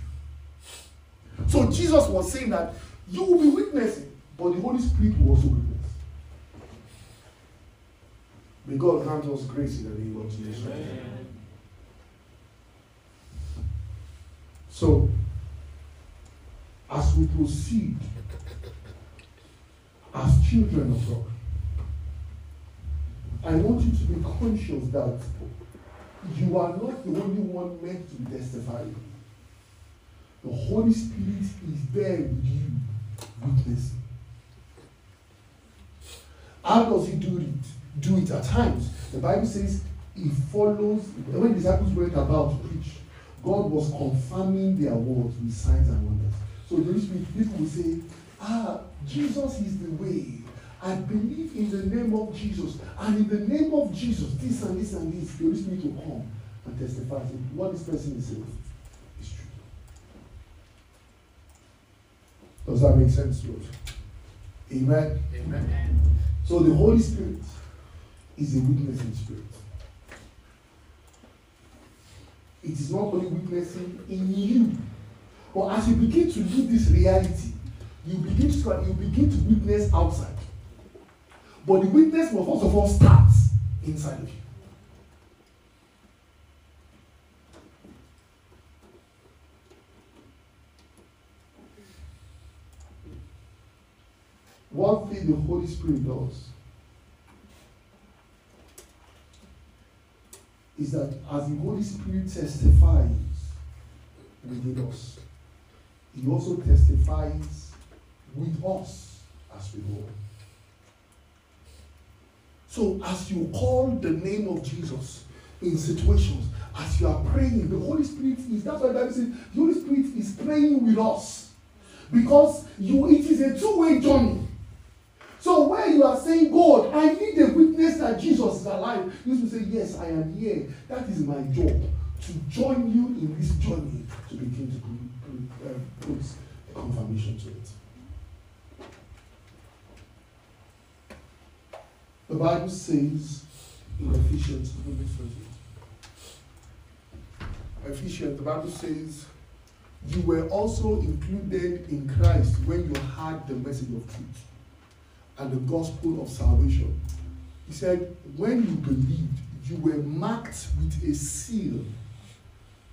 So Jesus was saying that you will be witnessing, but the Holy Spirit will also witness. May God grant us grace in the name of Jesus. Amen. So, as we proceed as children of God, I want you to be conscious that you are not the only one meant to testify. The Holy Spirit is there with you, witnessing. How does he do it? Do it at times. The Bible says he follows. When disciples went about to preach, God was confirming their words with signs and wonders. So Holy people will say, Ah, Jesus is the way. I believe in the name of Jesus. And in the name of Jesus, this and this and this, the Holy Spirit will come and testify. Say, what this person is saying is true. Does that make sense, Lord? Amen. Amen. So the Holy Spirit is a witnessing spirit. It is not only witnessing in you, but as you begin to live this reality, you begin to you begin to witness outside. But the witness must first of all start inside of you. One thing the Holy Spirit does is that as the Holy Spirit testifies within us, He also testifies with us as we go. So, as you call the name of Jesus in situations, as you are praying, the Holy Spirit is that's why Bible says the Holy Spirit is praying with us because you it is a two-way journey. So where you are saying, God, I need a witness that Jesus is alive, you will say, Yes, I am here. That is my job to join you in this journey to begin to put, uh, put confirmation to it. The Bible says in Ephesians. Ephesians, the Bible says, You were also included in Christ when you heard the message of truth and the gospel of salvation. He said, When you believed, you were marked with a seal,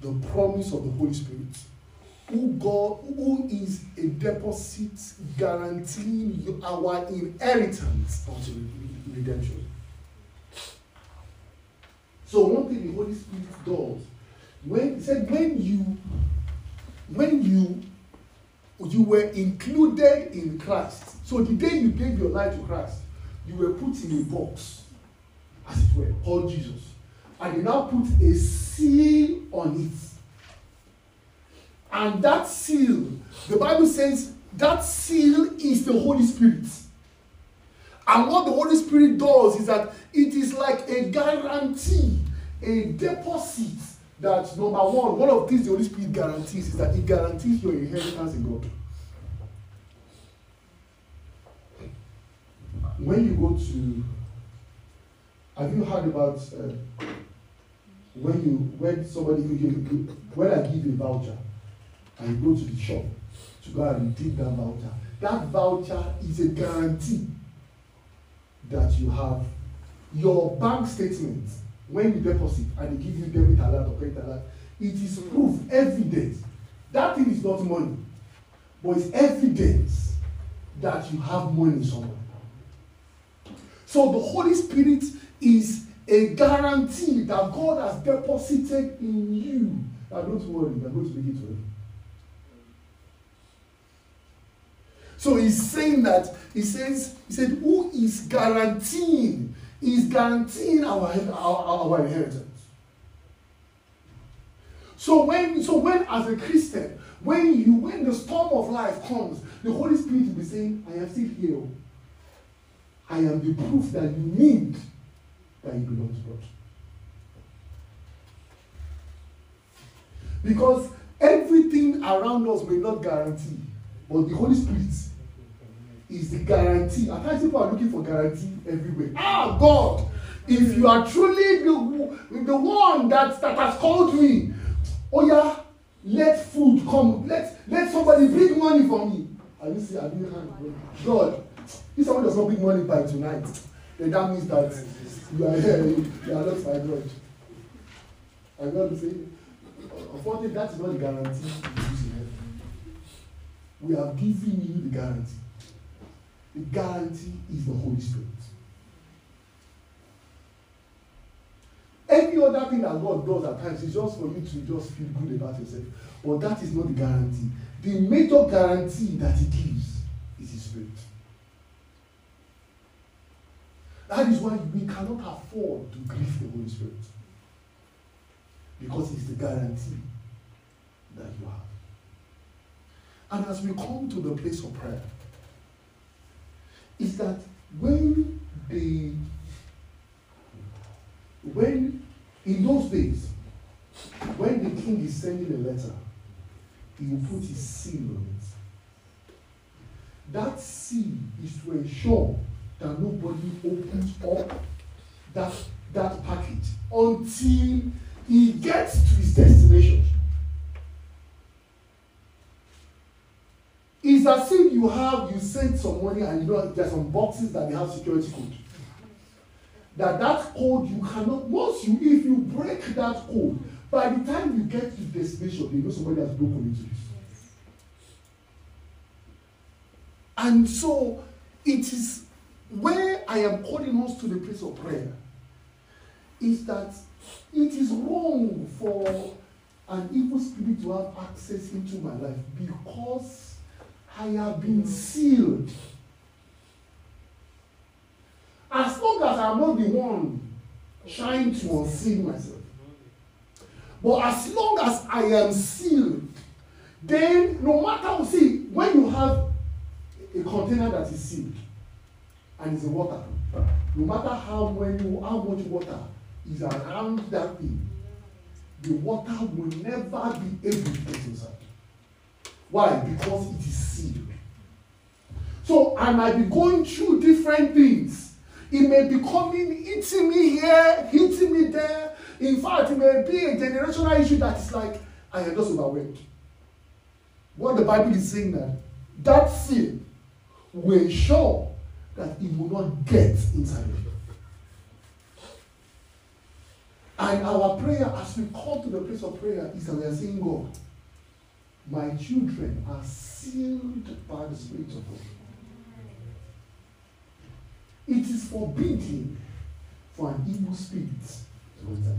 the promise of the Holy Spirit, who God, who is a deposit guaranteeing our inheritance unto redemption. So one thing the Holy Spirit does, when he said, when you, when you you were included in Christ. So the day you gave your life to Christ, you were put in a box, as it were, called Jesus. And they now put a seal on it. And that seal, the Bible says, that seal is the Holy Spirit. And what the Holy Spirit does is that it is like a guarantee, a deposit that number one, one of things the Holy Spirit guarantees is that it guarantees your inheritance in God. When you go to, have you heard about uh, when you when somebody you give when I give a voucher, and you go to the shop to go and redeem that voucher. That voucher is a guarantee that you have your bank statement when you deposit and they give you debit alert or credit alert, it is proof, evidence. That thing is not money, but it's evidence that you have money somewhere. So the Holy Spirit is a guarantee that God has deposited in you. Now, don't worry, you're going to make it to heaven. So he's saying that he says he said who is guaranteeing is guaranteeing our, our, our inheritance. So when so when as a Christian, when you when the storm of life comes, the Holy Spirit will be saying, I am still here. Oh. I am the proof that you need that you belong to God. Because everything around us may not guarantee, but the Holy Spirit is the guarantee. At times people are looking for guarantee everywhere. Ah, God, if you are truly the, the one that, that has called me, oh yeah, let food come. Let, let somebody bring money for me. Are you see? Are you hand? God, if someone does not bring money by tonight, then that means that you are you are not my God. And God will say, unfortunately, that is not the guarantee We have given you the guarantee. The guarantee is the Holy Spirit. Any other thing that God does at times is just for you to just feel good about yourself. But that is not the guarantee. The major guarantee that He gives is His Spirit. That is why we cannot afford to grieve the Holy Spirit. Because it's the guarantee that you have. And as we come to the place of prayer, is that when the when in those days when the king is sending a letter he will put his seal on it that seal is to ensure that nobody opens up that that package until he gets to his destination It's as if you have, you send some money and you know there's some boxes that they have security code. That that code you cannot, once you, if you break that code, by the time you get to the destination, they know somebody has broken into it. And so it is where I am calling us to the place of prayer is that it is wrong for an evil spirit to have access into my life because I have been sealed. As long as I'm not the one trying to unseal myself. But as long as I am sealed, then no matter, see, when you have a container that is sealed and it's water, no matter how many, how much water is around that thing, the water will never be able to get inside. Why? Because it is sealed. So I might be going through different things. It may be coming, hitting me here, hitting me there. In fact, it may be a generational issue that is like, I am just overwhelmed. What the Bible is saying that that sin will ensure that it will not get inside of you. And our prayer as we come to the place of prayer is that we are saying, God, my children are sealed by the Spirit of God. It is forbidden for an evil spirit to enter.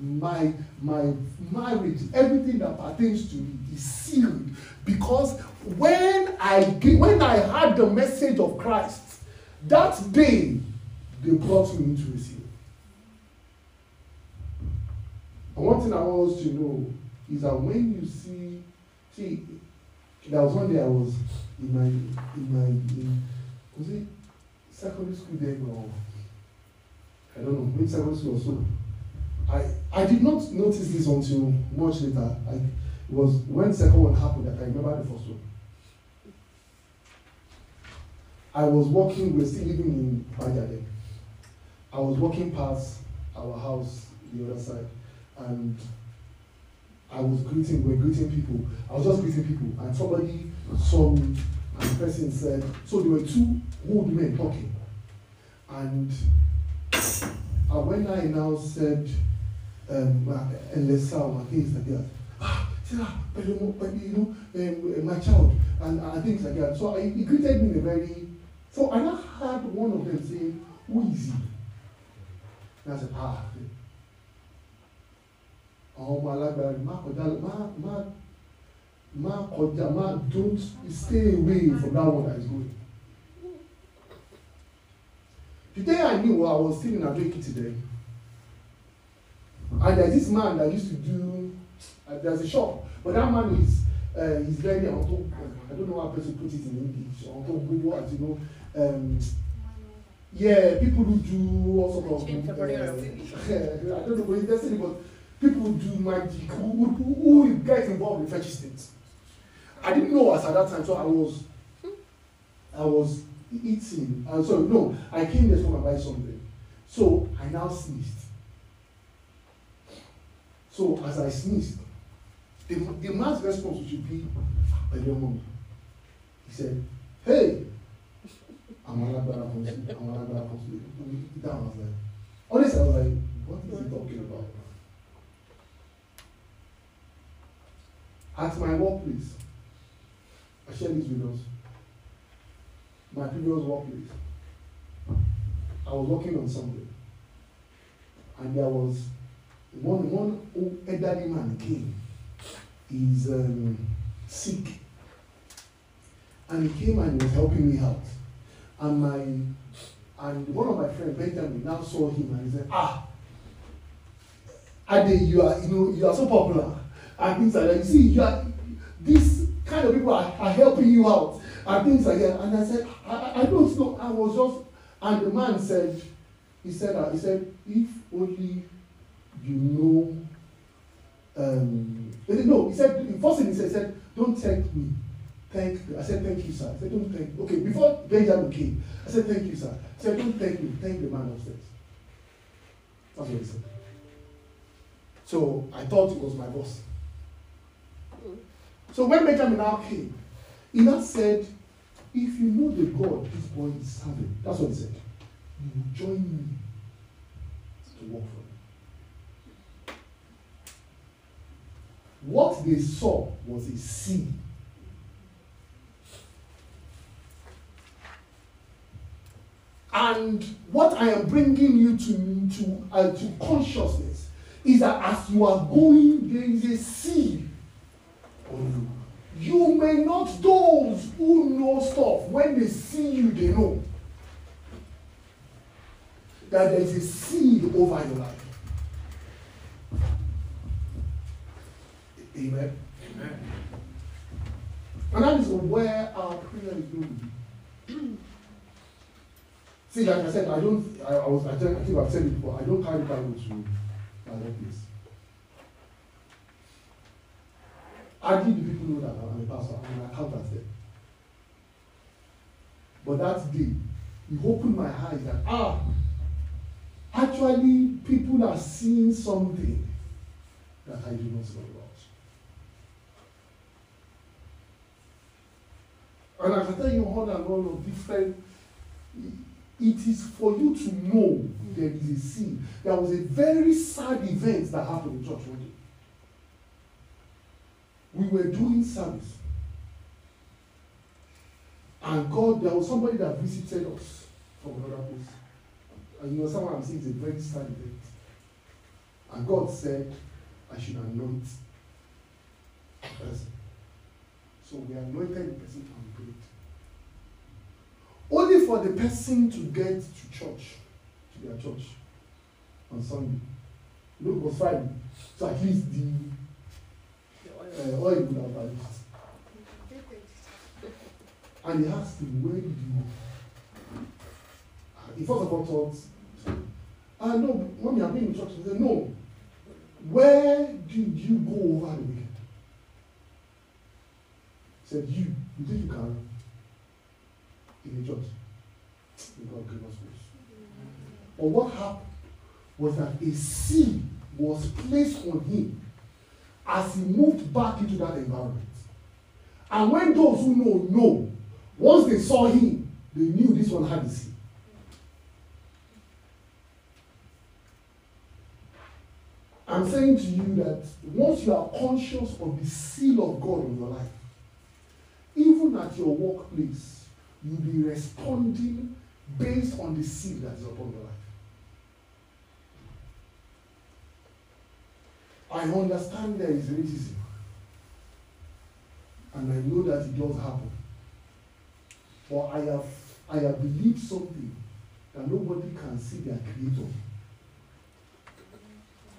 My, my marriage, everything that pertains to me is sealed because when I when I heard the message of Christ, that day they brought me into a seal. And one thing I want us to know is that when you see, see, there was one day I was in my, in my, in, was it secondary school then or, I don't know, maybe secondary school or so. I, I did not notice this until much later. I, it was when second one happened that I remember the first one. I was walking, we were still living in Bajade. I was walking past our house, the other side and I was greeting, we are greeting people. I was just greeting people, and somebody saw me, and the person said, so there were two old men talking. And uh, when I now said, let's and things like that, ah, but you know, my child, and, and things like that. So he greeted me in a very So I heard one of them saying, Who is he? And I said, Ah, àwọn ọmọ alágbára má kọjá má má má kọjá don't stay away from that one that is going. The day I knew I was still in Ado Ekiti then and there's this man that used to do uh, there's a shop but that man is uh, he's very on top I don't know how person put it in English of what you know um, yeah people who do all sort of uh, I don't know what it's destiny but people who do magic who, who, who get involved in fetish things I didn't know us at that time so I was I was eating and so no I came there to buy something. So I now sneezed so as I sneezed the the man's response should be pẹ̀lú ọmọ mi. He said hey àwọn alágbára kan sí àwọn alágbára kan sí. That was like honestly I was like what is he talking about? At my workplace I share this with us. My previous workplace I was working on something and there was one one old elderly man came. He's um, sick. And he came and was helping me out. And my and one of my friends benjamin now saw him and he said ah ade you are you know you are so popular. And things like that. You see you are this kind of people are, are helping you out and things like that. And i said i i, I don't know. I was just and the man said he said uh, he said if only you know um no he said the first thing he said he said don't thank me. Thank i said thank you sir. I said don't thank me. okay before benjamin came i said thank you sir. I said don't thank me thank the man upstairs. That's what he said. So i thought it was my boss. So when benjamin now came he now said if you know the god this boy is serving that's what he said you will join me to work for him what they saw was a seed and what i am bringing you to to uh, to consciousness is that as you are going there is a seed on you. You may not those who know stuff when they see you they know that there is a seed over your life amen. Amen. and that is where our prayer is going. To be see like i said i don't i, I was i think i think i've said it before i don't carry the bible to my workplace hardly do people know that i'm a pastor i'm an accountant there. But that day he opened my eyes that ah actually people are seeing something that i do not know about and i can tell you all and all of different it is for you to know there is a sin there was a very sad event that happened in church one day. We were doing service. And god there was somebody that visited us from another place. And you know someone i'm saying? Is a very sad event. And god said i should anoint person so we anointed the person and prayed only for the person to get to church to their church on sunday. Know it was friday. So at least the uh, oil would have vanished and he asked him where did you go? Ah, he first of all thought ah no mommy i been in church. He said no. Where did you go over the weekend said you you think you can in the church may god give us grace. But what happened was that a seed was placed on him as he moved back into that environment. And when those who know know once they saw him they knew this one had the seed i'm saying to you that once you are conscious of the seal of god in your life even at your workplace you'll be responding based on the seed that is upon your life. I understand there is racism. And I know that it does happen. But I have I have believed something that nobody can see their creator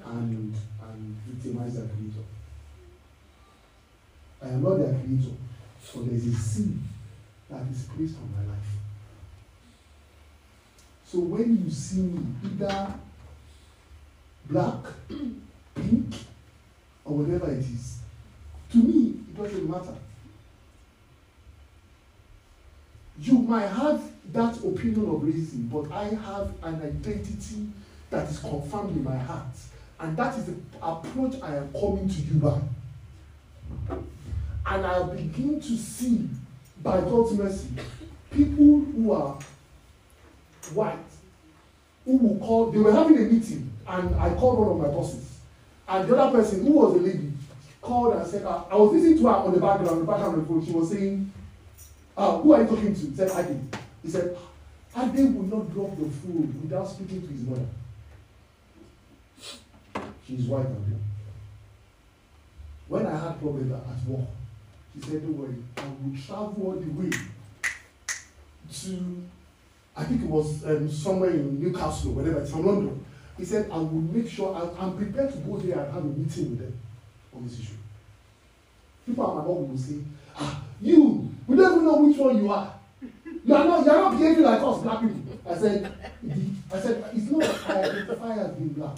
and and victimize their creator. I am not their creator, so there is a seed that is placed on my life. So when you see me, either black, pink, or whatever it is, to me, it doesn't matter. You might have that opinion of racism, but I have an identity that is confirmed in my heart. And that is the approach I am coming to you by. And I begin to see, by God's mercy, people who are white, who will call, they were having a meeting, and I called one of my bosses. And the other person, who was a lady, called and said, I was listening to her on the background, the background of. She was saying, uh, Who are you talking to? He said, Adi. He said, will not drop the food without speaking to his mother. She's white. When I had problems at work, she said, Don't worry, I will travel all the way to, I think it was um, somewhere in Newcastle, whatever, it's from London. He said, I will make sure, I, I'm prepared to go there and have a meeting with them on this issue. People at my work will say, Ah, you, we don't even know which one you are. You are not, you are not behaving like us black people. I said, I said, it's not that I identify as being black.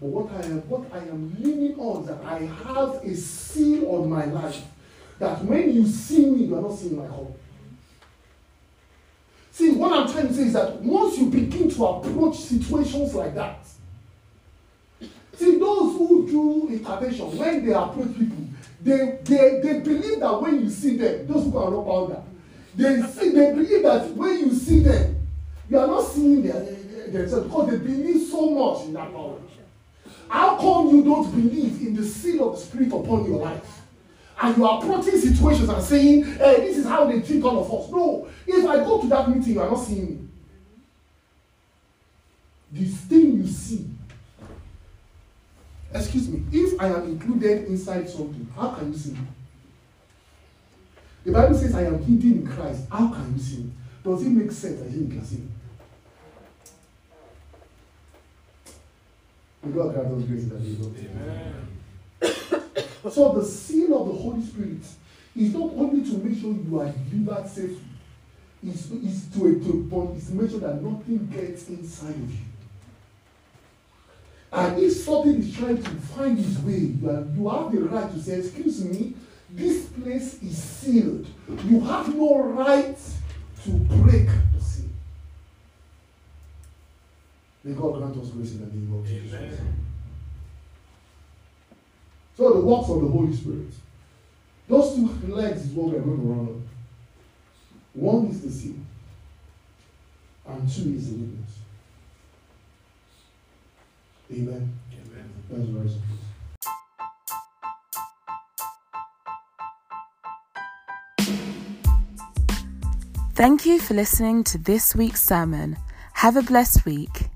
But what I am, what I am leaning on is that I have a seal on my life. That when you see me, you are not seeing my color. See, what I'm trying to say is that once you begin to approach situations like that, see, those who do intervention, when they approach people, they, they, they believe that when you see them, those who are not powder, they see, they believe that when you see them, you are not seeing their, themselves because they believe so much in that power. How come you don't believe in the seal of the Spirit upon your life? And you are approaching situations and saying, hey, this is how they treat all of us. No, if I go to that meeting, you are not seeing me. The thing you see, excuse me, if I am included inside something, how can you see me? The Bible says I am hidden in Christ. How can you see me? Does it make sense that you can see me? May God grant us grace in the name Amen. so the seal of the Holy Spirit is not only to make sure you are delivered safely, it's, it's to a, to it's to make sure that nothing gets inside of you. And if something is trying to find its way, you, you have the right to say, excuse me, this place is sealed. You have no right to break the seal. May God grant us grace in the name of Jesus. So the works of the Holy Spirit. Those two legs is what we're going to run on. One is the sin, and two is the witness. Amen. Amen. That's very simple. Thank you for listening to this week's sermon. Have a blessed week.